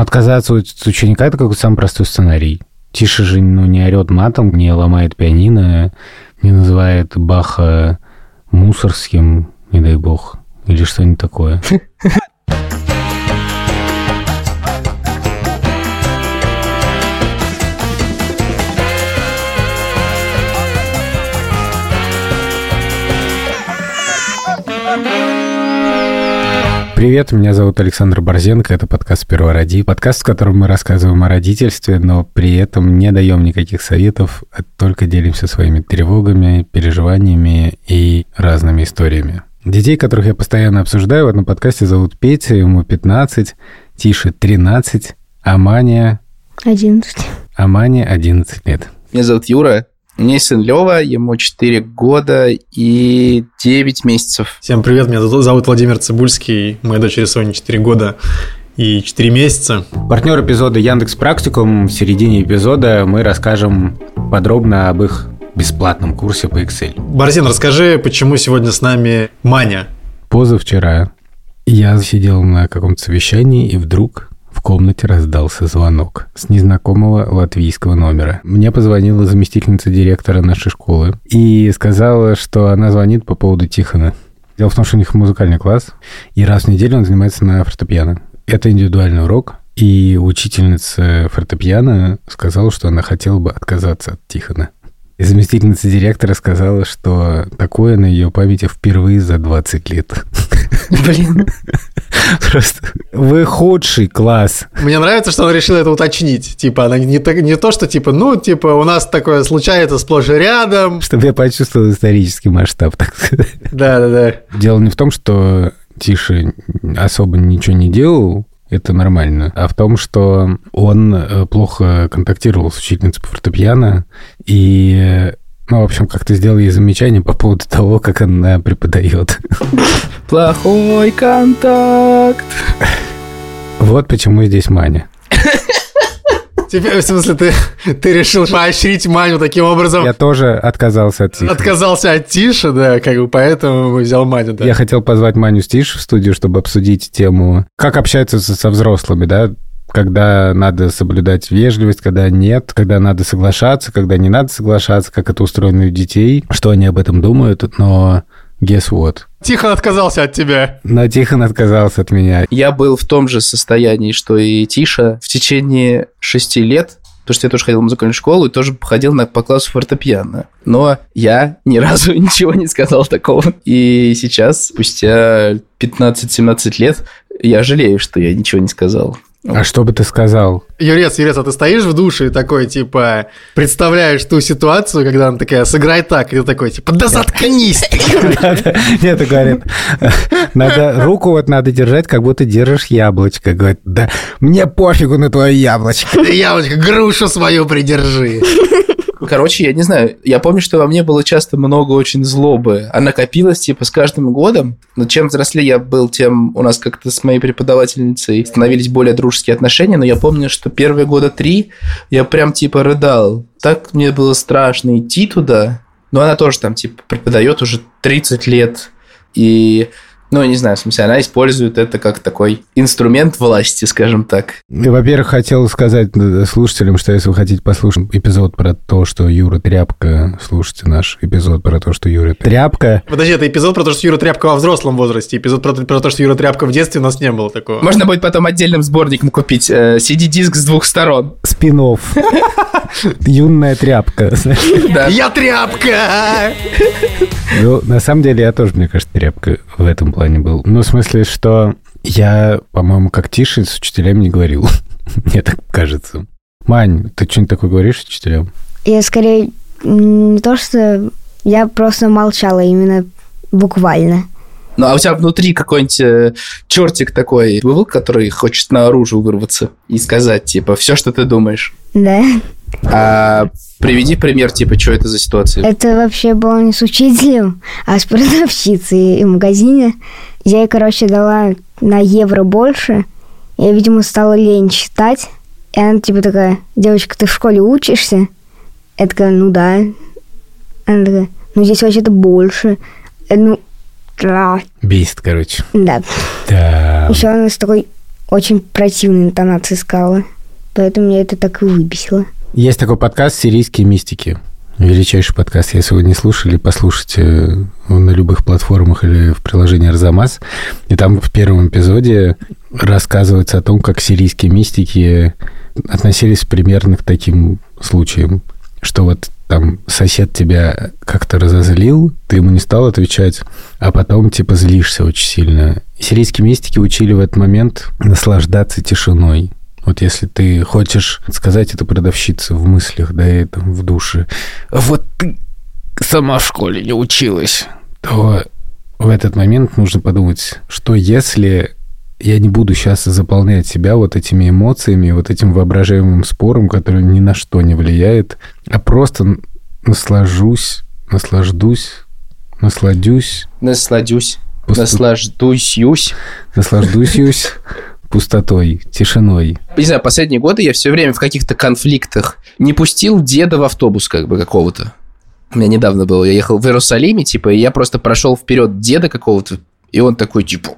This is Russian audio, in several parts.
Отказаться от ученика – это какой-то самый простой сценарий. Тише же ну, не орет матом, не ломает пианино, не называет Баха мусорским, не дай бог, или что-нибудь такое. Привет, меня зовут Александр Борзенко, это подкаст «Сперва роди», подкаст, в котором мы рассказываем о родительстве, но при этом не даем никаких советов, а только делимся своими тревогами, переживаниями и разными историями. Детей, которых я постоянно обсуждаю, в этом подкасте зовут Петя, ему 15, Тише 13, а Маня... 11. А Мане 11 лет. Меня зовут Юра, мне сын Лева, ему 4 года и 9 месяцев. Всем привет, меня зовут Владимир Цибульский, моей дочери Соне 4 года и 4 месяца. Партнер эпизода Яндекс Практикум. В середине эпизода мы расскажем подробно об их бесплатном курсе по Excel. Борзин, расскажи, почему сегодня с нами Маня? Позавчера я сидел на каком-то совещании, и вдруг комнате раздался звонок с незнакомого латвийского номера. Мне позвонила заместительница директора нашей школы и сказала, что она звонит по поводу Тихона. Дело в том, что у них музыкальный класс, и раз в неделю он занимается на фортепиано. Это индивидуальный урок, и учительница фортепиано сказала, что она хотела бы отказаться от Тихона. И заместительница директора сказала, что такое на ее памяти впервые за 20 лет. Блин. Просто вы худший класс. Мне нравится, что она решила это уточнить. Типа, она не, так, не то, что типа, ну, типа, у нас такое случается сплошь и рядом. Чтобы я почувствовал исторический масштаб, так сказать. Да, да, да. Дело не в том, что Тише особо ничего не делал, это нормально. А в том, что он э, плохо контактировал с учительницей по фортепиано, и ну, в общем, как-то сделал ей замечание по поводу того, как она преподает. Плохой контакт. Вот почему здесь Маня. Теперь, в смысле, ты, ты решил поощрить Маню таким образом? Я тоже отказался от Тиши. Отказался от Тиши, да, как бы поэтому взял Маню, да. Я хотел позвать Маню с Тиши в студию, чтобы обсудить тему, как общаются со, со взрослыми, да, когда надо соблюдать вежливость, когда нет, когда надо соглашаться, когда не надо соглашаться, как это устроено у детей, что они об этом думают, но guess what? Тихон отказался от тебя. Но Тихон отказался от меня. Я был в том же состоянии, что и Тиша в течение шести лет, потому что я тоже ходил в музыкальную школу и тоже ходил на, по классу фортепиано. Но я ни разу ничего не сказал такого. И сейчас, спустя 15-17 лет, я жалею, что я ничего не сказал. А что бы ты сказал? Юрец, Юрец, а ты стоишь в душе и такой, типа, представляешь ту ситуацию, когда она такая, сыграй так, и ты такой, типа, да заткнись Нет, говорит, надо, руку вот надо держать, как будто держишь яблочко. Говорит, да мне пофигу на твое яблочко. Яблочко, грушу свою придержи. Короче, я не знаю, я помню, что во мне было часто много очень злобы, а накопилось, типа, с каждым годом. Но чем взрослее я был, тем у нас как-то с моей преподавательницей становились более дружеские отношения, но я помню, что первые года три я прям, типа, рыдал. Так мне было страшно идти туда, но она тоже там, типа, преподает уже 30 лет, и ну, не знаю, в смысле, она использует это как такой инструмент власти, скажем так. И, во-первых, хотел сказать слушателям, что если вы хотите послушать эпизод про то, что Юра тряпка, слушайте наш эпизод про то, что Юра тряпка. Подожди, это эпизод про то, что Юра тряпка во взрослом возрасте, эпизод про, про то, что Юра тряпка в детстве у нас не было такого. Можно будет потом отдельным сборником купить э, CD-диск с двух сторон. Спинов. Юная тряпка. Я тряпка! Ну, на самом деле, я тоже, мне кажется, тряпка в этом плане был. Ну, в смысле, что я, по-моему, как тише с учителями не говорил. Мне так кажется. Мань, ты что-нибудь такое говоришь учителям? Я скорее не то, что я просто молчала именно буквально. Ну, а у тебя внутри какой-нибудь э, чертик такой был, который хочет наружу вырваться и сказать, типа, все, что ты думаешь? Да. А приведи пример, типа, что это за ситуация? Это вообще было не с учителем, а с продавщицей в магазине. Я ей, короче, дала на евро больше. Я, видимо, стала лень читать. И она типа такая, девочка, ты в школе учишься? Я такая, ну да. Она такая, ну здесь вообще-то больше. Я, Ну, да. Бесит, короче. Да. Да. Еще она с такой очень противные интонации сказала. Поэтому меня это так и выбесило. Есть такой подкаст «Сирийские мистики». Величайший подкаст. Если вы не слушали, послушайте на любых платформах или в приложении «Арзамас». И там в первом эпизоде рассказывается о том, как сирийские мистики относились примерно к таким случаям, что вот там сосед тебя как-то разозлил, ты ему не стал отвечать, а потом типа злишься очень сильно. Сирийские мистики учили в этот момент наслаждаться тишиной. Вот если ты хочешь сказать это продавщице в мыслях, да, и там в душе, вот ты сама в школе не училась, то в этот момент нужно подумать, что если я не буду сейчас заполнять себя вот этими эмоциями, вот этим воображаемым спором, который ни на что не влияет, а просто наслажусь, наслаждусь, насладюсь. Насладюсь. Пусту... Наслаждусь. Наслаждусь пустотой, тишиной. Не знаю, последние годы я все время в каких-то конфликтах не пустил деда в автобус как бы какого-то. У меня недавно было, я ехал в Иерусалиме, типа, и я просто прошел вперед деда какого-то, и он такой, типа,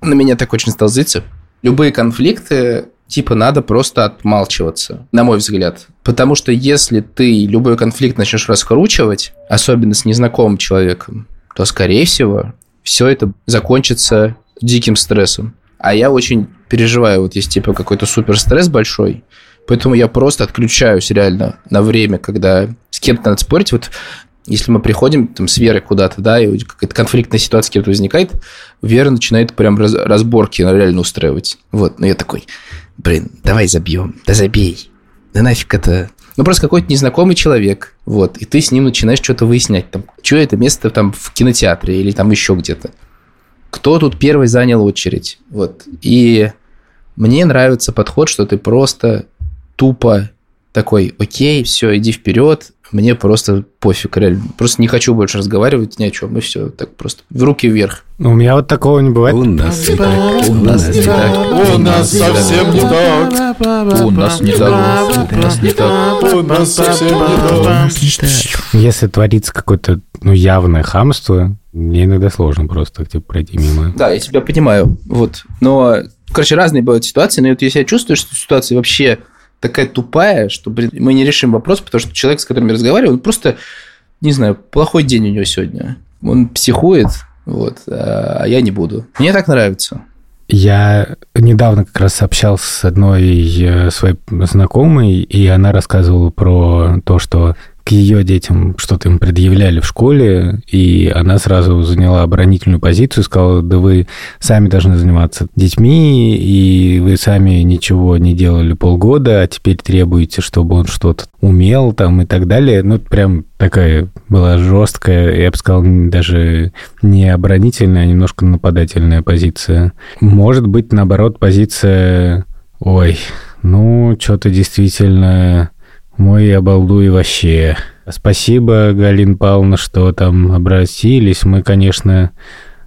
на меня так очень стал злиться. Любые конфликты, типа, надо просто отмалчиваться, на мой взгляд. Потому что если ты любой конфликт начнешь раскручивать, особенно с незнакомым человеком, то, скорее всего, все это закончится диким стрессом. А я очень переживаю, вот есть типа какой-то супер стресс большой, поэтому я просто отключаюсь реально на время, когда с кем-то надо спорить. Вот если мы приходим там, с Верой куда-то, да, и какая-то конфликтная ситуация с кем-то возникает, Вера начинает прям раз, разборки реально устраивать. Вот, но я такой, блин, давай забьем, да забей, да нафиг это... Ну, просто какой-то незнакомый человек, вот, и ты с ним начинаешь что-то выяснять, там, что это место там в кинотеатре или там еще где-то кто тут первый занял очередь. Вот. И мне нравится подход, что ты просто тупо такой, окей, все, иди вперед, мне просто пофиг, реально. Просто не хочу больше разговаривать ни о чем, и все, так просто в руки вверх. Ну, у меня вот такого не бывает. У нас не так, у нас не так, у нас совсем не так, у нас не так, у нас не так, у нас совсем не так. Если творится какое-то ну, явное хамство, мне иногда сложно просто типа, пройти мимо. Да, я тебя понимаю. Вот. Но, короче, разные бывают ситуации, но вот если я чувствую, что ситуация вообще такая тупая, что, блин, мы не решим вопрос, потому что человек, с которым я разговариваю, он просто, не знаю, плохой день у него сегодня. Он психует, вот, а я не буду. Мне так нравится. Я недавно как раз общался с одной э, своей знакомой, и она рассказывала про то, что к ее детям что-то им предъявляли в школе, и она сразу заняла оборонительную позицию, сказала, да вы сами должны заниматься детьми, и вы сами ничего не делали полгода, а теперь требуете, чтобы он что-то умел там и так далее. Ну, прям такая была жесткая, я бы сказал, даже не оборонительная, а немножко нападательная позиция. Может быть, наоборот, позиция, ой, ну, что-то действительно мой обалдуй вообще. Спасибо, Галина Павловна, что там обратились. Мы, конечно,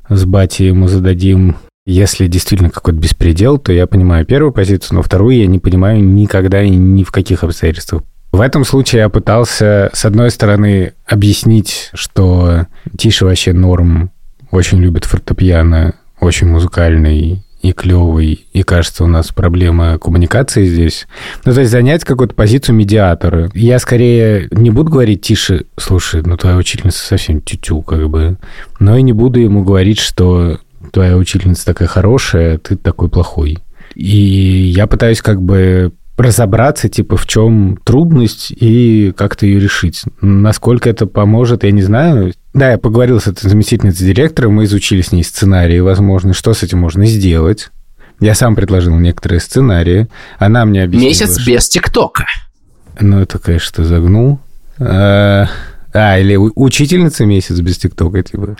с батей ему зададим если действительно какой-то беспредел, то я понимаю первую позицию, но вторую я не понимаю никогда и ни в каких обстоятельствах. В этом случае я пытался, с одной стороны, объяснить, что Тише вообще норм, очень любит фортепиано, очень музыкальный, и клевый, и кажется, у нас проблема коммуникации здесь. Ну, то есть занять какую-то позицию медиатора. Я скорее не буду говорить тише, слушай, ну твоя учительница совсем тютю, как бы, но и не буду ему говорить, что твоя учительница такая хорошая, ты такой плохой. И я пытаюсь как бы разобраться, типа, в чем трудность и как-то ее решить. Насколько это поможет, я не знаю. Да, я поговорил с этой заместительницей директора, мы изучили с ней сценарии, возможно, что с этим можно сделать. Я сам предложил некоторые сценарии. Она мне объяснила... Месяц что... без ТикТока. Ну, это, конечно, загнул. А, а, или учительница месяц без ТикТока, типа.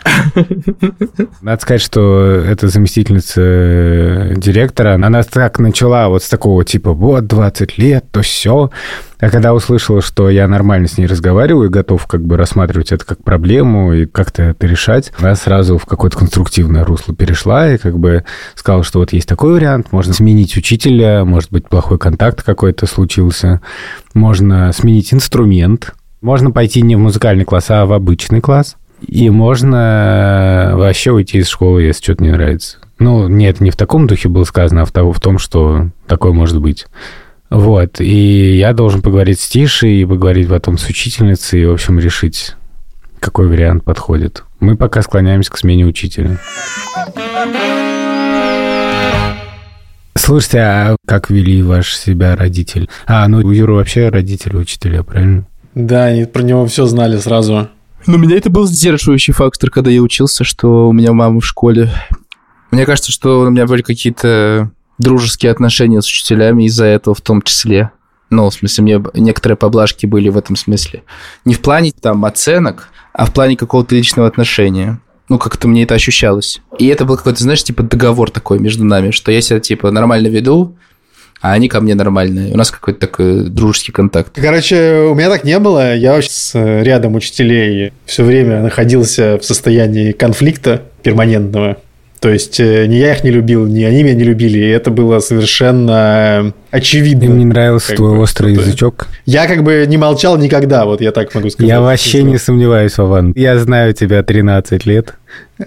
Надо сказать, что эта заместительница э, директора, она так начала вот с такого типа, вот, 20 лет, то все. А когда услышала, что я нормально с ней разговариваю и готов как бы рассматривать это как проблему и как-то это решать, она сразу в какое-то конструктивное русло перешла и как бы сказала, что вот есть такой вариант, можно сменить учителя, может быть, плохой контакт какой-то случился, можно сменить инструмент, можно пойти не в музыкальный класс, а в обычный класс. И можно вообще уйти из школы, если что-то не нравится. Ну, нет, не в таком духе было сказано, а в, в том, что такое может быть. Вот, и я должен поговорить с Тишей, и поговорить потом с учительницей, и, в общем, решить, какой вариант подходит. Мы пока склоняемся к смене учителя. Слушайте, а как вели ваш себя родитель? А, ну у Юры вообще родители учителя, правильно? Да, они про него все знали сразу. Но меня это был сдерживающий фактор, когда я учился, что у меня мама в школе. Мне кажется, что у меня были какие-то дружеские отношения с учителями из-за этого в том числе. Ну, в смысле, мне некоторые поблажки были в этом смысле. Не в плане там оценок, а в плане какого-то личного отношения. Ну, как-то мне это ощущалось. И это был какой-то, знаешь, типа договор такой между нами, что я себя, типа, нормально веду, а они ко мне нормальные. У нас какой-то такой дружеский контакт. Короче, у меня так не было. Я вообще с рядом учителей все время находился в состоянии конфликта перманентного. То есть э, ни я их не любил, ни они меня не любили. И это было совершенно очевидно. Им не нравился твой бы, острый язычок? Я как бы не молчал никогда, вот я так могу сказать. Я вообще не сомневаюсь, Вован. Я знаю тебя 13 лет.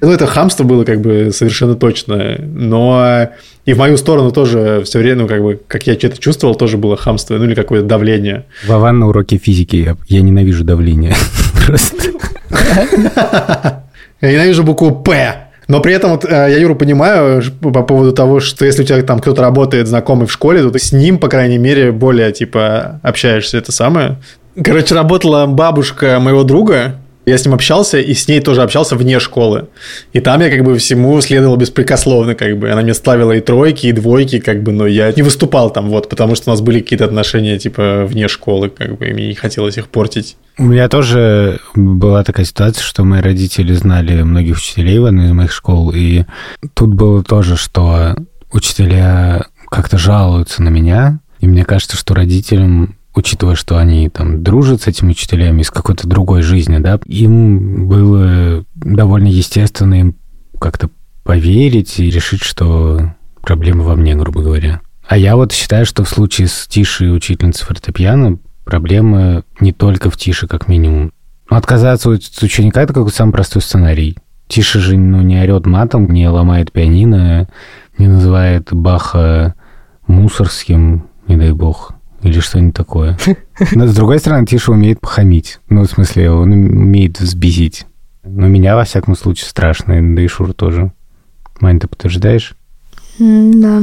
Ну, это хамство было как бы совершенно точно. Но и в мою сторону тоже все время, ну, как бы, как я что-то чувствовал, тоже было хамство, ну, или какое-то давление. Вован на уроке физики. Я, я ненавижу давление. Просто. Я ненавижу букву «П». Но при этом вот, э, я Юру понимаю по поводу того, что если у тебя там кто-то работает знакомый в школе, то ты с ним, по крайней мере, более, типа, общаешься, это самое. Короче, работала бабушка моего друга, я с ним общался, и с ней тоже общался вне школы. И там я как бы всему следовал беспрекословно, как бы. Она мне ставила и тройки, и двойки, как бы, но я не выступал там, вот, потому что у нас были какие-то отношения, типа, вне школы, как бы, и мне не хотелось их портить. У меня тоже была такая ситуация, что мои родители знали многих учителей в одной из моих школ, и тут было тоже, что учителя как-то жалуются на меня, и мне кажется, что родителям учитывая, что они там дружат с этими учителями из какой-то другой жизни, да, им было довольно естественно им как-то поверить и решить, что проблема во мне, грубо говоря. А я вот считаю, что в случае с Тишей учительницей фортепиано проблема не только в Тише, как минимум. Но отказаться от ученика – это какой-то самый простой сценарий. Тише же ну, не орет матом, не ломает пианино, не называет Баха мусорским, не дай бог или что-нибудь такое. Но, с другой стороны, Тиша умеет похамить. Ну, в смысле, он умеет взбесить. Но меня, во всяком случае, страшно, да и Шур тоже. Мань, ты подтверждаешь? Да,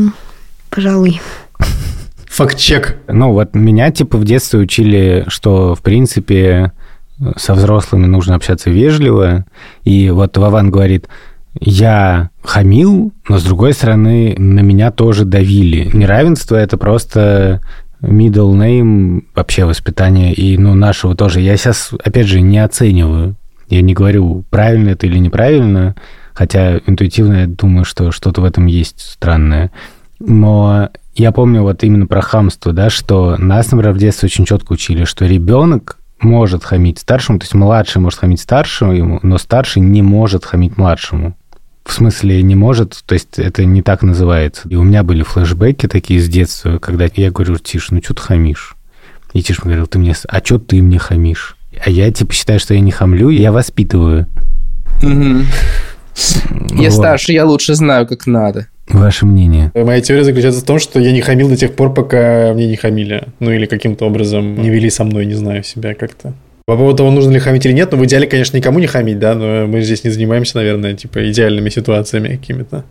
пожалуй. Факт-чек. Ну, вот меня, типа, в детстве учили, что, в принципе, со взрослыми нужно общаться вежливо. И вот Вован говорит, я хамил, но, с другой стороны, на меня тоже давили. Неравенство — это просто middle name, вообще воспитание, и, ну, нашего тоже. Я сейчас, опять же, не оцениваю. Я не говорю, правильно это или неправильно, хотя интуитивно я думаю, что что-то в этом есть странное. Но я помню вот именно про хамство, да, что нас, например, в детстве очень четко учили, что ребенок может хамить старшему, то есть младший может хамить старшему, но старший не может хамить младшему. В смысле, не может, то есть это не так называется. И у меня были флешбеки такие с детства, когда я говорю, Тиш, ну что ты хамишь? И Тиш говорил, ты мне, а что ты мне хамишь? А я типа считаю, что я не хамлю, я воспитываю. Я старше, я лучше знаю, как надо. Ваше мнение? Моя теория заключается в том, что я не хамил до тех пор, пока мне не хамили. Ну или каким-то образом не вели со мной, не знаю, себя как-то. По поводу того, нужно ли хамить или нет, ну, в идеале, конечно, никому не хамить, да, но мы здесь не занимаемся, наверное, типа, идеальными ситуациями какими-то.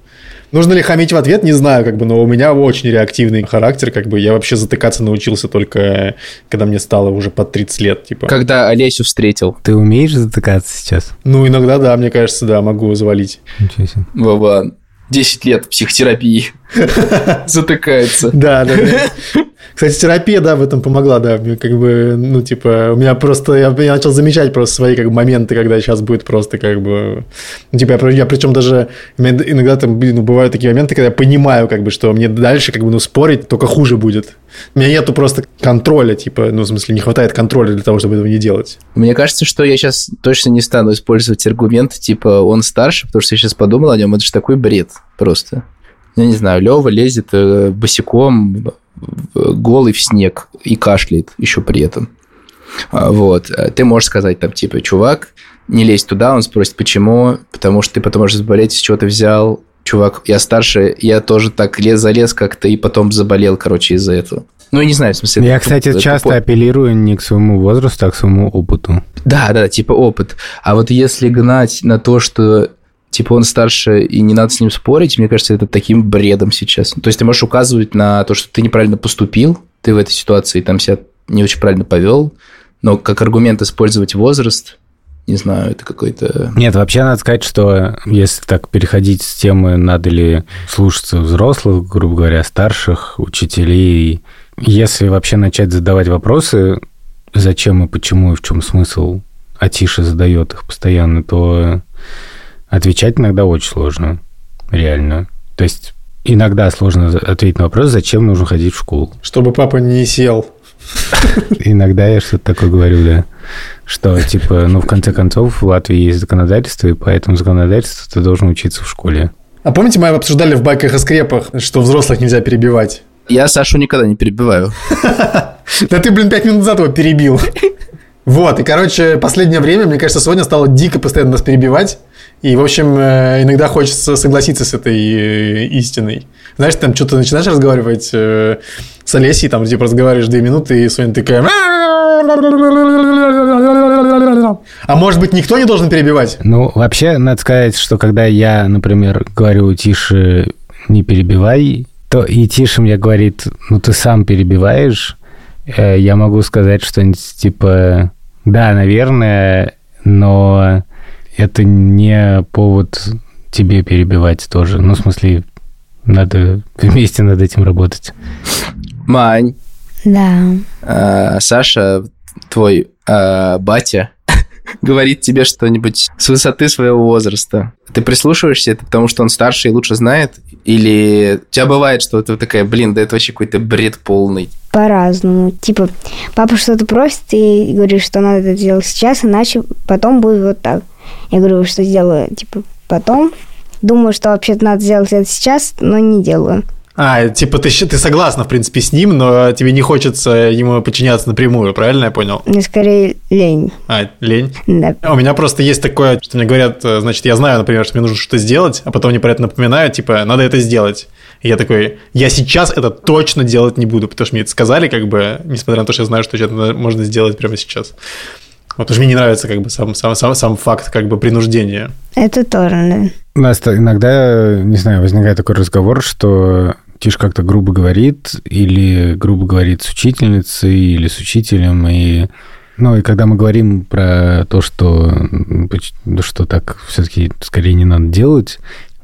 Нужно ли хамить в ответ, не знаю, как бы, но у меня очень реактивный характер, как бы, я вообще затыкаться научился только, когда мне стало уже под 30 лет, типа. Когда Олесю встретил. Ты умеешь затыкаться сейчас? Ну, иногда, да, мне кажется, да, могу завалить. Ничего себе. Вова, 10 лет психотерапии затыкается. Да, да, да. Кстати, терапия, да, в этом помогла, да, мне как бы, ну, типа, у меня просто, я, я начал замечать просто свои, как бы, моменты, когда сейчас будет просто, как бы, ну, типа, я, я причем даже, иногда там, ну, бывают такие моменты, когда я понимаю, как бы, что мне дальше, как бы, ну, спорить только хуже будет. У меня нету просто контроля, типа, ну, в смысле, не хватает контроля для того, чтобы этого не делать. Мне кажется, что я сейчас точно не стану использовать аргументы, типа, он старше, потому что я сейчас подумал о нем, это же такой бред просто. Я не знаю, Лева лезет э, босиком голый в снег и кашляет еще при этом. А, вот. Ты можешь сказать там, типа, чувак, не лезь туда, он спросит, почему, потому что ты потом можешь заболеть, с чего ты взял, чувак, я старше, я тоже так лез залез как-то и потом заболел, короче, из-за этого. Ну, я не знаю, в смысле... Я, кстати, это часто тупо. апеллирую не к своему возрасту, а к своему опыту. Да, да, типа опыт. А вот если гнать на то, что типа он старше и не надо с ним спорить, мне кажется, это таким бредом сейчас. То есть ты можешь указывать на то, что ты неправильно поступил, ты в этой ситуации там себя не очень правильно повел, но как аргумент использовать возраст, не знаю, это какой-то... Нет, вообще надо сказать, что если так переходить с темы, надо ли слушаться взрослых, грубо говоря, старших, учителей, если вообще начать задавать вопросы, зачем и почему, и в чем смысл, а Тише задает их постоянно, то отвечать иногда очень сложно, реально. То есть иногда сложно ответить на вопрос, зачем нужно ходить в школу. Чтобы папа не сел. Иногда я что-то такое говорю, да. Что, типа, ну, в конце концов, в Латвии есть законодательство, и по этому законодательству ты должен учиться в школе. А помните, мы обсуждали в байках и скрепах, что взрослых нельзя перебивать? Я Сашу никогда не перебиваю. Да ты, блин, пять минут назад его перебил. Вот, и, короче, последнее время, мне кажется, Соня стала дико постоянно нас перебивать. И, в общем, э, иногда хочется согласиться с этой э, истиной. Знаешь, там что-то начинаешь разговаривать э, с Олесей, там, типа, разговариваешь две минуты, и Соня такая... А может быть, никто не должен перебивать? Ну, вообще, надо сказать, что когда я, например, говорю «тише, не перебивай», то и Тише мне говорит, ну, ты сам перебиваешь, я могу сказать что-нибудь типа «да, наверное, но это не повод тебе перебивать тоже». Ну, в смысле, надо вместе над этим работать. Мань, Да. а, Саша, твой а, батя, говорит тебе что-нибудь с высоты своего возраста. Ты прислушиваешься, это потому что он старше и лучше знает? Или у тебя бывает, что ты такая, блин, да это вообще какой-то бред полный? По-разному. Типа, папа что-то просит, и говорит, что надо это делать сейчас, иначе потом будет вот так. Я говорю, что сделаю, типа, потом. Думаю, что вообще-то надо сделать это сейчас, но не делаю. А, типа, ты, ты согласна, в принципе, с ним, но тебе не хочется ему подчиняться напрямую, правильно я понял? Мне скорее лень. А, лень. Да. У меня просто есть такое, что мне говорят, э, значит, я знаю, например, что мне нужно что-то сделать, а потом мне про это напоминают, типа, надо это сделать. И я такой, я сейчас это точно делать не буду, потому что мне это сказали, как бы, несмотря на то, что я знаю, что это можно сделать прямо сейчас. Вот, потому что мне не нравится, как бы, сам, сам, сам, сам факт, как бы, принуждения. Это тоже, да. У нас то иногда, не знаю, возникает такой разговор, что Тиш как-то грубо говорит, или грубо говорит с учительницей, или с учителем, и ну, и когда мы говорим про то, что, что так все-таки скорее не надо делать,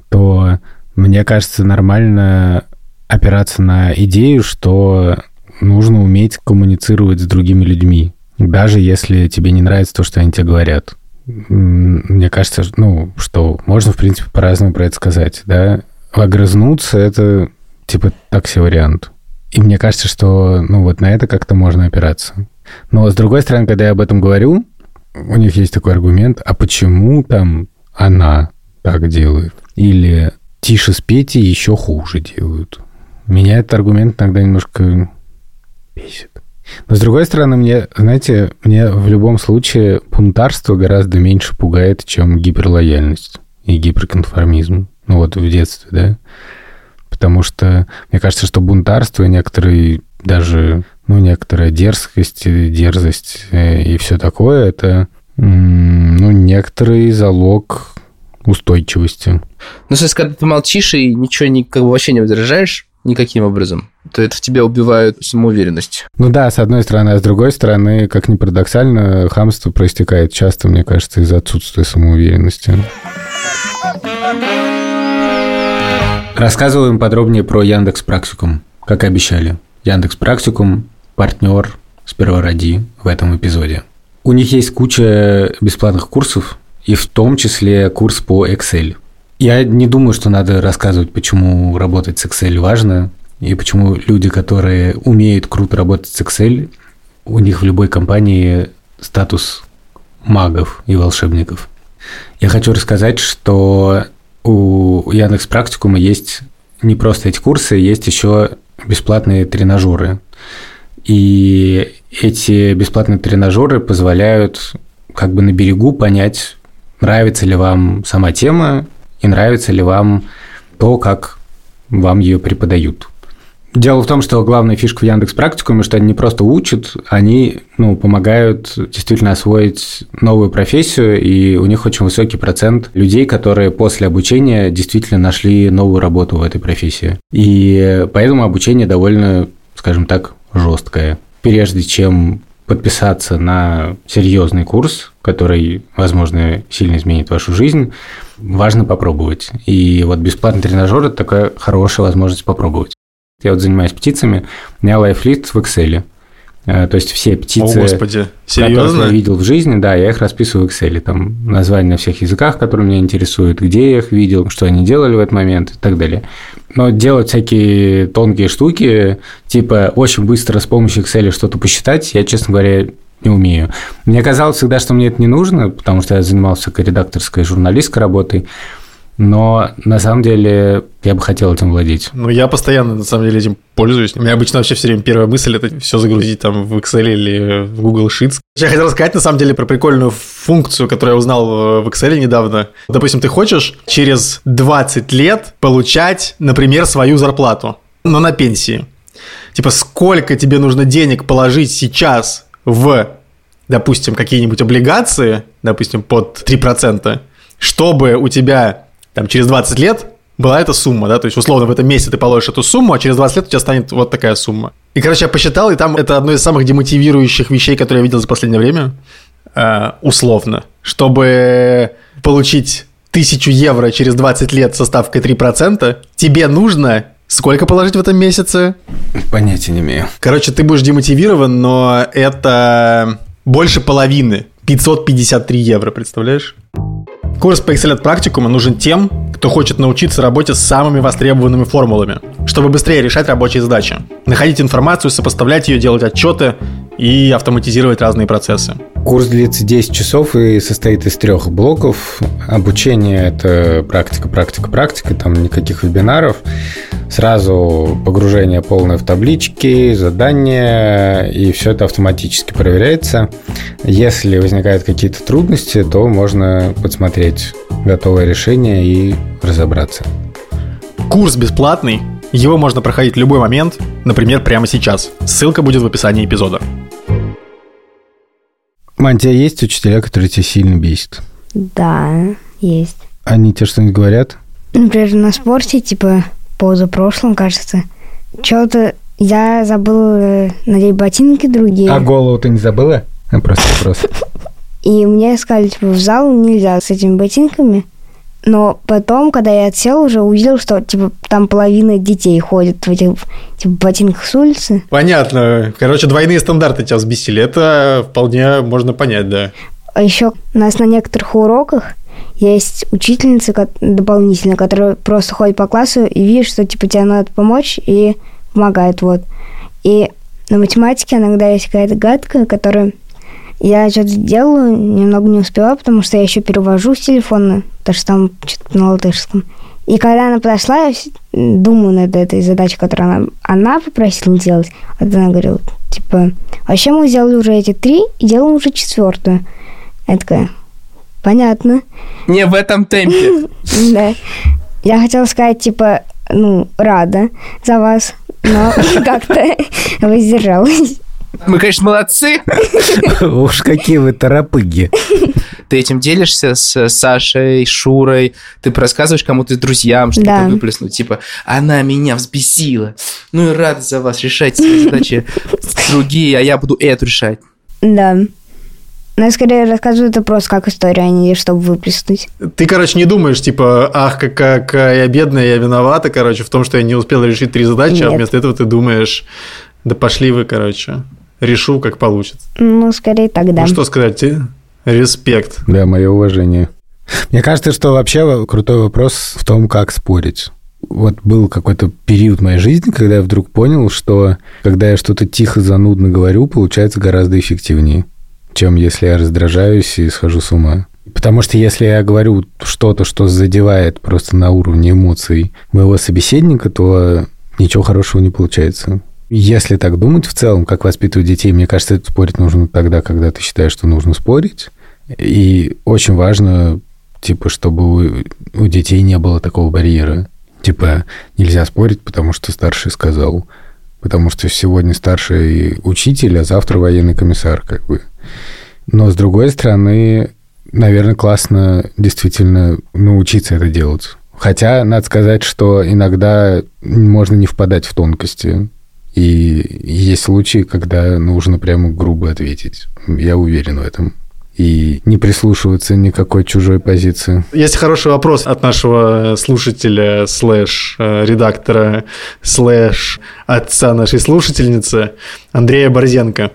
то мне кажется нормально опираться на идею, что нужно уметь коммуницировать с другими людьми, даже если тебе не нравится то, что они тебе говорят. Мне кажется, ну, что можно, в принципе, по-разному про это сказать, да. Огрызнуться – это, типа, так себе вариант. И мне кажется, что, ну, вот на это как-то можно опираться. Но, с другой стороны, когда я об этом говорю, у них есть такой аргумент, а почему там она так делает? Или тише с Петей еще хуже делают? Меня этот аргумент иногда немножко бесит. Но, с другой стороны, мне, знаете, мне в любом случае бунтарство гораздо меньше пугает, чем гиперлояльность и гиперконформизм. Ну вот в детстве, да? Потому что мне кажется, что бунтарство некоторые даже, ну, некоторая дерзкость, и дерзость э, и все такое, это, ну, некоторый залог устойчивости. Ну, то есть, когда ты молчишь и ничего не, как бы вообще не возражаешь никаким образом, то это в тебя убивает самоуверенность. Ну да, с одной стороны, а с другой стороны, как ни парадоксально, хамство проистекает часто, мне кажется, из отсутствия самоуверенности. Рассказываем подробнее про Яндекс Практикум, как и обещали. Яндекс Практикум – партнер сперва ради в этом эпизоде. У них есть куча бесплатных курсов, и в том числе курс по Excel. Я не думаю, что надо рассказывать, почему работать с Excel важно, и почему люди, которые умеют круто работать с Excel, у них в любой компании статус магов и волшебников. Я хочу рассказать, что у Яндекс Практикума есть не просто эти курсы, есть еще бесплатные тренажеры. И эти бесплатные тренажеры позволяют как бы на берегу понять, нравится ли вам сама тема и нравится ли вам то, как вам ее преподают. Дело в том, что главная фишка в Яндекс практикуме, что они не просто учат, они ну, помогают действительно освоить новую профессию, и у них очень высокий процент людей, которые после обучения действительно нашли новую работу в этой профессии. И поэтому обучение довольно, скажем так, жесткое. Прежде чем подписаться на серьезный курс, который, возможно, сильно изменит вашу жизнь, важно попробовать. И вот бесплатный тренажер – это такая хорошая возможность попробовать. Я вот занимаюсь птицами, у меня лайфлист в Excel. Э, то есть все птицы, О, господи, которые серьезно? я видел в жизни, да, я их расписываю в Excel. Там названия на всех языках, которые меня интересуют, где я их видел, что они делали в этот момент и так далее. Но делать всякие тонкие штуки, типа очень быстро с помощью Excel что-то посчитать, я, честно говоря, не умею. Мне казалось всегда, что мне это не нужно, потому что я занимался редакторской журналистской работой, но на самом деле я бы хотел этим владеть. Ну, я постоянно, на самом деле, этим пользуюсь. У меня обычно вообще все время первая мысль – это все загрузить там в Excel или в Google Sheets. Я хотел рассказать, на самом деле, про прикольную функцию, которую я узнал в Excel недавно. Допустим, ты хочешь через 20 лет получать, например, свою зарплату, но на пенсии. Типа, сколько тебе нужно денег положить сейчас в, допустим, какие-нибудь облигации, допустим, под 3%, чтобы у тебя там через 20 лет была эта сумма, да, то есть условно в этом месяце ты положишь эту сумму, а через 20 лет у тебя станет вот такая сумма. И, короче, я посчитал, и там это одно из самых демотивирующих вещей, которые я видел за последнее время, э, условно, чтобы получить тысячу евро через 20 лет со ставкой 3%, тебе нужно сколько положить в этом месяце? Понятия не имею. Короче, ты будешь демотивирован, но это больше половины. 553 евро, представляешь? Курс по Excel от практикума нужен тем, кто хочет научиться работе с самыми востребованными формулами, чтобы быстрее решать рабочие задачи, находить информацию, сопоставлять ее, делать отчеты и автоматизировать разные процессы. Курс длится 10 часов и состоит из трех блоков. Обучение – это практика, практика, практика, там никаких вебинаров. Сразу погружение полное в таблички, задания, и все это автоматически проверяется. Если возникают какие-то трудности, то можно подсмотреть готовое решение и разобраться. Курс бесплатный, его можно проходить в любой момент, например, прямо сейчас. Ссылка будет в описании эпизода. Мань, у тебя есть учителя, которые тебя сильно бесят? Да, есть. Они тебе что-нибудь говорят? Например, на спорте, типа, позапрошлом, кажется, что-то я забыла надеть ботинки другие. А голову ты не забыла? А, Просто вопрос. И мне сказали, типа, в зал нельзя с этими ботинками. Но потом, когда я отсел, уже увидел, что типа там половина детей ходят в этих типа, ботинках с улицы. Понятно. Короче, двойные стандарты тебя взбесили. Это вполне можно понять, да. А еще у нас на некоторых уроках есть учительница дополнительно, которая просто ходит по классу и видит, что типа тебе надо помочь и помогает, вот. И на математике иногда есть какая-то гадка, которая я что-то делаю, немного не успеваю, потому что я еще перевожу с телефона, потому что там что-то на латышском. И когда она подошла, я думаю над этой задачей, которую она, она попросила делать. Вот она говорила, типа, вообще мы сделали уже эти три и делаем уже четвертую. Я такая, понятно. Не в этом темпе. Да. Я хотела сказать, типа, ну, рада за вас, но как-то воздержалась. Мы, конечно, молодцы. Уж какие вы торопыги. Ты этим делишься с Сашей, Шурой, ты рассказываешь кому-то друзьям, что Да. выплеснуть. Типа, она меня взбесила. Ну и рада за вас, решайте свои задачи другие, а я буду эту решать. Да. Но я скорее рассказываю это просто как историю, а не чтобы выплеснуть. Ты, короче, не думаешь, типа, ах, какая, я бедная, я виновата, короче, в том, что я не успел решить три задачи, а Нет. вместо этого ты думаешь, да пошли вы, короче, решу, как получится. Ну, скорее так, да. Ну, что сказать тебе? Респект. Да, мое уважение. Мне кажется, что вообще крутой вопрос в том, как спорить. Вот был какой-то период в моей жизни, когда я вдруг понял, что когда я что-то тихо, занудно говорю, получается гораздо эффективнее, чем если я раздражаюсь и схожу с ума. Потому что если я говорю что-то, что задевает просто на уровне эмоций моего собеседника, то ничего хорошего не получается. Если так думать в целом, как воспитывать детей, мне кажется, это спорить нужно тогда, когда ты считаешь, что нужно спорить, И очень важно, типа, чтобы у, у детей не было такого барьера. Типа, нельзя спорить, потому что старший сказал. Потому что сегодня старший учитель, а завтра военный комиссар, как бы. Но, с другой стороны, наверное, классно действительно научиться это делать. Хотя, надо сказать, что иногда можно не впадать в тонкости. И есть случаи, когда нужно прямо грубо ответить. Я уверен в этом и не прислушиваться никакой чужой позиции. Есть хороший вопрос от нашего слушателя, слэш э, редактора, слэш отца нашей слушательницы Андрея Борзенко.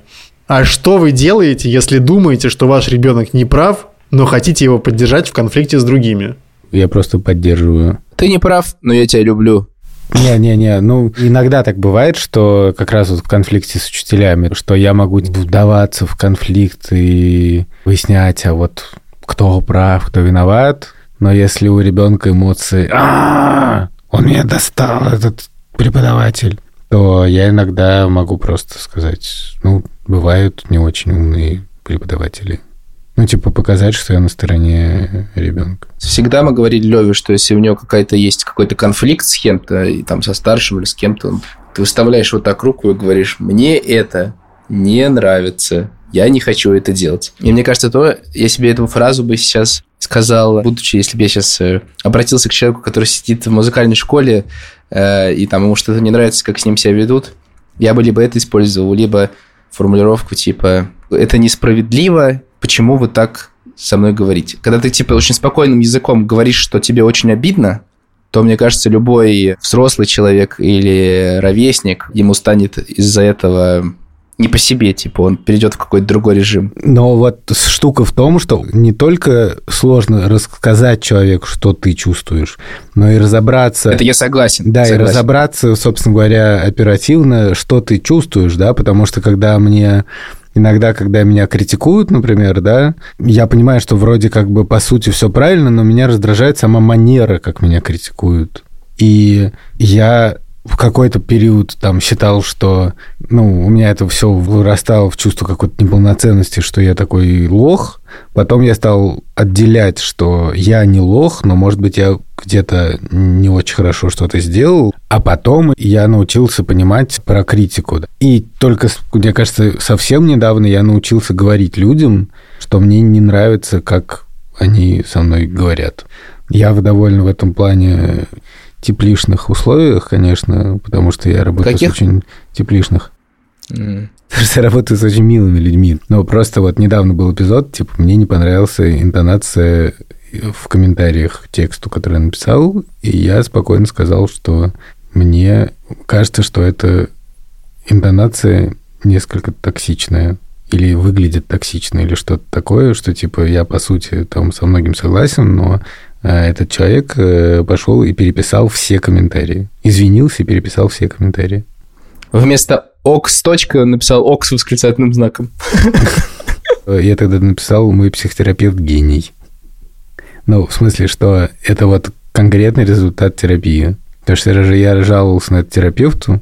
А что вы делаете, если думаете, что ваш ребенок не прав, но хотите его поддержать в конфликте с другими? Я просто поддерживаю. Ты не прав, но я тебя люблю. Не-не-не, ну, иногда так бывает, что как раз вот в конфликте с учителями, что я могу вдаваться в конфликт и выяснять, а вот кто прав, кто виноват, но если у ребенка эмоции а он меня достал, этот преподаватель, то я иногда могу просто сказать, ну, бывают не очень умные преподаватели. Ну, типа показать, что я на стороне ребенка. Всегда мы говорили Леве, что если у него какая-то есть какой-то конфликт с кем-то, и там со старшим или с кем-то, ты выставляешь вот так руку и говоришь, мне это не нравится, я не хочу это делать. И мне кажется, то, я себе эту фразу бы сейчас сказал, будучи, если бы я сейчас э, обратился к человеку, который сидит в музыкальной школе, э, и там ему что-то не нравится, как с ним себя ведут, я бы либо это использовал, либо формулировку типа «это несправедливо, почему вы так со мной говорите. Когда ты, типа, очень спокойным языком говоришь, что тебе очень обидно, то, мне кажется, любой взрослый человек или ровесник, ему станет из-за этого не по себе, типа, он перейдет в какой-то другой режим. Но вот штука в том, что не только сложно рассказать человеку, что ты чувствуешь, но и разобраться... Это я согласен. Да, согласен. и разобраться, собственно говоря, оперативно, что ты чувствуешь, да, потому что когда мне иногда, когда меня критикуют, например, да, я понимаю, что вроде как бы по сути все правильно, но меня раздражает сама манера, как меня критикуют. И я в какой-то период там считал, что ну, у меня это все вырастало в чувство какой-то неполноценности, что я такой лох. Потом я стал отделять, что я не лох, но, может быть, я где-то не очень хорошо что-то сделал. А потом я научился понимать про критику. И только, мне кажется, совсем недавно я научился говорить людям, что мне не нравится, как они со мной говорят. Я довольно в этом плане тепличных условиях, конечно, потому что я работаю Каких? с очень тепличных. Mm. Потому что я работаю с очень милыми людьми. Но просто вот недавно был эпизод, типа, мне не понравился интонация в комментариях к тексту, который я написал, и я спокойно сказал, что мне кажется, что эта интонация несколько токсичная или выглядит токсично, или что-то такое, что, типа, я, по сути, там со многим согласен, но а этот человек э, пошел и переписал все комментарии. Извинился и переписал все комментарии. Вместо ок с точкой он написал ок с восклицательным знаком. Я тогда написал «Мой психотерапевт гений». Ну, в смысле, что это вот конкретный результат терапии. Потому что я жаловался на это терапевту,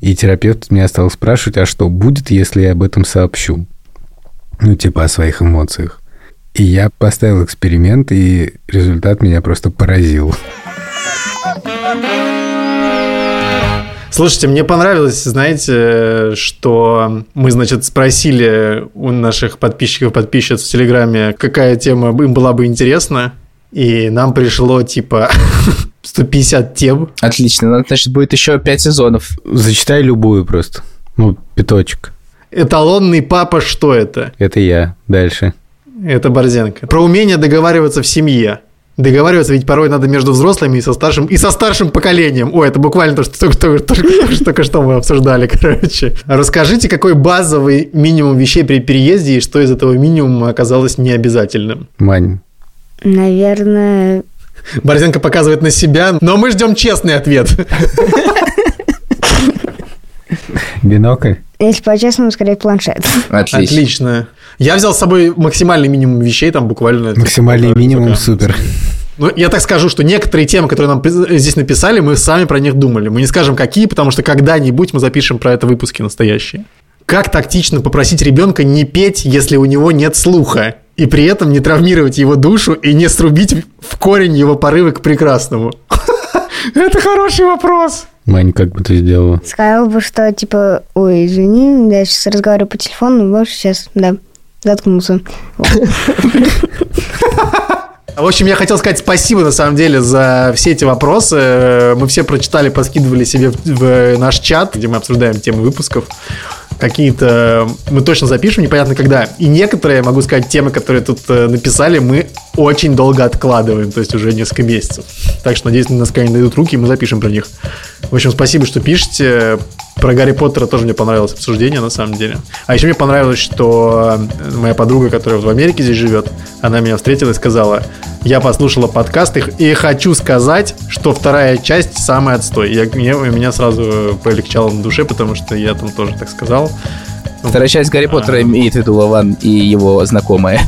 и терапевт меня стал спрашивать, а что будет, если я об этом сообщу? Ну, типа о своих эмоциях. И я поставил эксперимент, и результат меня просто поразил. Слушайте, мне понравилось, знаете, что мы, значит, спросили у наших подписчиков, подписчиц в Телеграме, какая тема им была бы интересна, и нам пришло, типа, 150 тем. Отлично, значит, будет еще 5 сезонов. Зачитай любую просто. Ну, пяточек. Эталонный папа, что это? Это я. Дальше. Это Борзенко. Про умение договариваться в семье. Договариваться ведь порой надо между взрослыми и со старшим, и со старшим поколением. Ой, это буквально то, что только, только, только, только что мы обсуждали, короче. Расскажите, какой базовый минимум вещей при переезде и что из этого минимума оказалось необязательным? Мань. Наверное, Борзенко показывает на себя, но мы ждем честный ответ. Бинокль? если по-честному, скорее планшет. Отлично. Отлично. Я взял с собой максимальный минимум вещей, там буквально... Максимальный типа, минимум, сколько? супер. Ну, я так скажу, что некоторые темы, которые нам здесь написали, мы сами про них думали. Мы не скажем, какие, потому что когда-нибудь мы запишем про это выпуски настоящие. Как тактично попросить ребенка не петь, если у него нет слуха? И при этом не травмировать его душу и не срубить в корень его порывы к прекрасному? Это хороший вопрос. Мань, как бы ты сделала? Сказал бы, что типа, ой, извини, я сейчас разговариваю по телефону, но больше сейчас, да, заткнулся. В общем, я хотел сказать спасибо, на самом деле, за все эти вопросы. Мы все прочитали, поскидывали себе в, в наш чат, где мы обсуждаем темы выпусков. Какие-то мы точно запишем, непонятно когда. И некоторые, могу сказать, темы, которые тут э, написали, мы очень долго откладываем, то есть уже несколько месяцев. Так что, надеюсь, на нас когда-нибудь найдут руки, и мы запишем про них. В общем, спасибо, что пишете. Про Гарри Поттера тоже мне понравилось обсуждение, на самом деле. А еще мне понравилось, что моя подруга, которая в Америке здесь живет, она меня встретила и сказала, я послушала подкаст и, и хочу сказать, что вторая часть самая отстой. Я, мне, меня сразу полегчало на душе, потому что я там тоже так сказал. Вторая часть Гарри Поттера имеет в виду Лаван и его знакомая.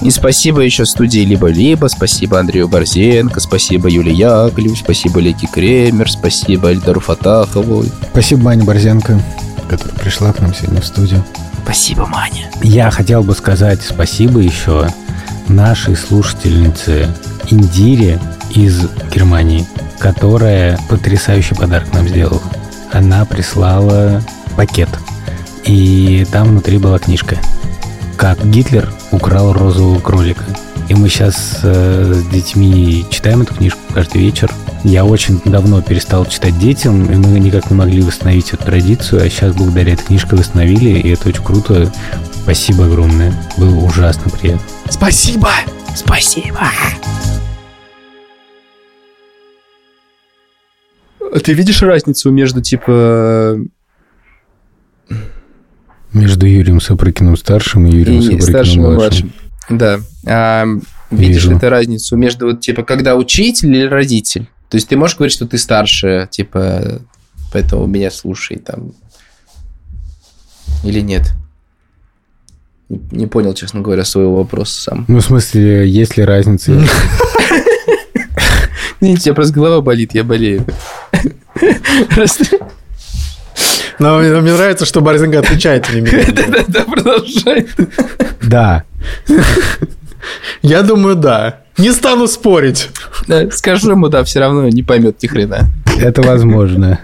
И спасибо еще студии «Либо-либо», спасибо Андрею Борзенко, спасибо Юле Яковлеву, спасибо Леке Кремер, спасибо Эльдару Фатахову. Спасибо Мане Борзенко, которая пришла к нам сегодня в студию. Спасибо, Маня. Я хотел бы сказать спасибо еще нашей слушательнице Индире из Германии, которая потрясающий подарок нам сделала. Она прислала пакет, и там внутри была книжка «Как Гитлер украл розового кролика». И мы сейчас э, с детьми читаем эту книжку каждый вечер. Я очень давно перестал читать детям, и мы никак не могли восстановить эту традицию, а сейчас благодаря этой книжке восстановили, и это очень круто. Спасибо огромное. Было ужасно приятно. Спасибо! Спасибо. Ты видишь разницу между, типа, Между Юрием Сапрыкиным старшим и Юрием и Сапрыкиным старшим и младшим. младшим? Да. А, видишь Вижу. ли ты разницу между, вот, типа, когда учитель или родитель? То есть ты можешь говорить, что ты старше, типа, поэтому меня слушай, там, или нет? Не, не понял, честно говоря, своего вопроса сам. Ну, в смысле, есть ли разница? Не, у тебя просто голова болит, я болею. Просто- Но мне, мне нравится, что Борзенко отвечает мне. Да-да, продолжай. Да. Я думаю, да. Не стану спорить. Да, Скажу ему, да, все равно не поймет ни хрена. Это возможно.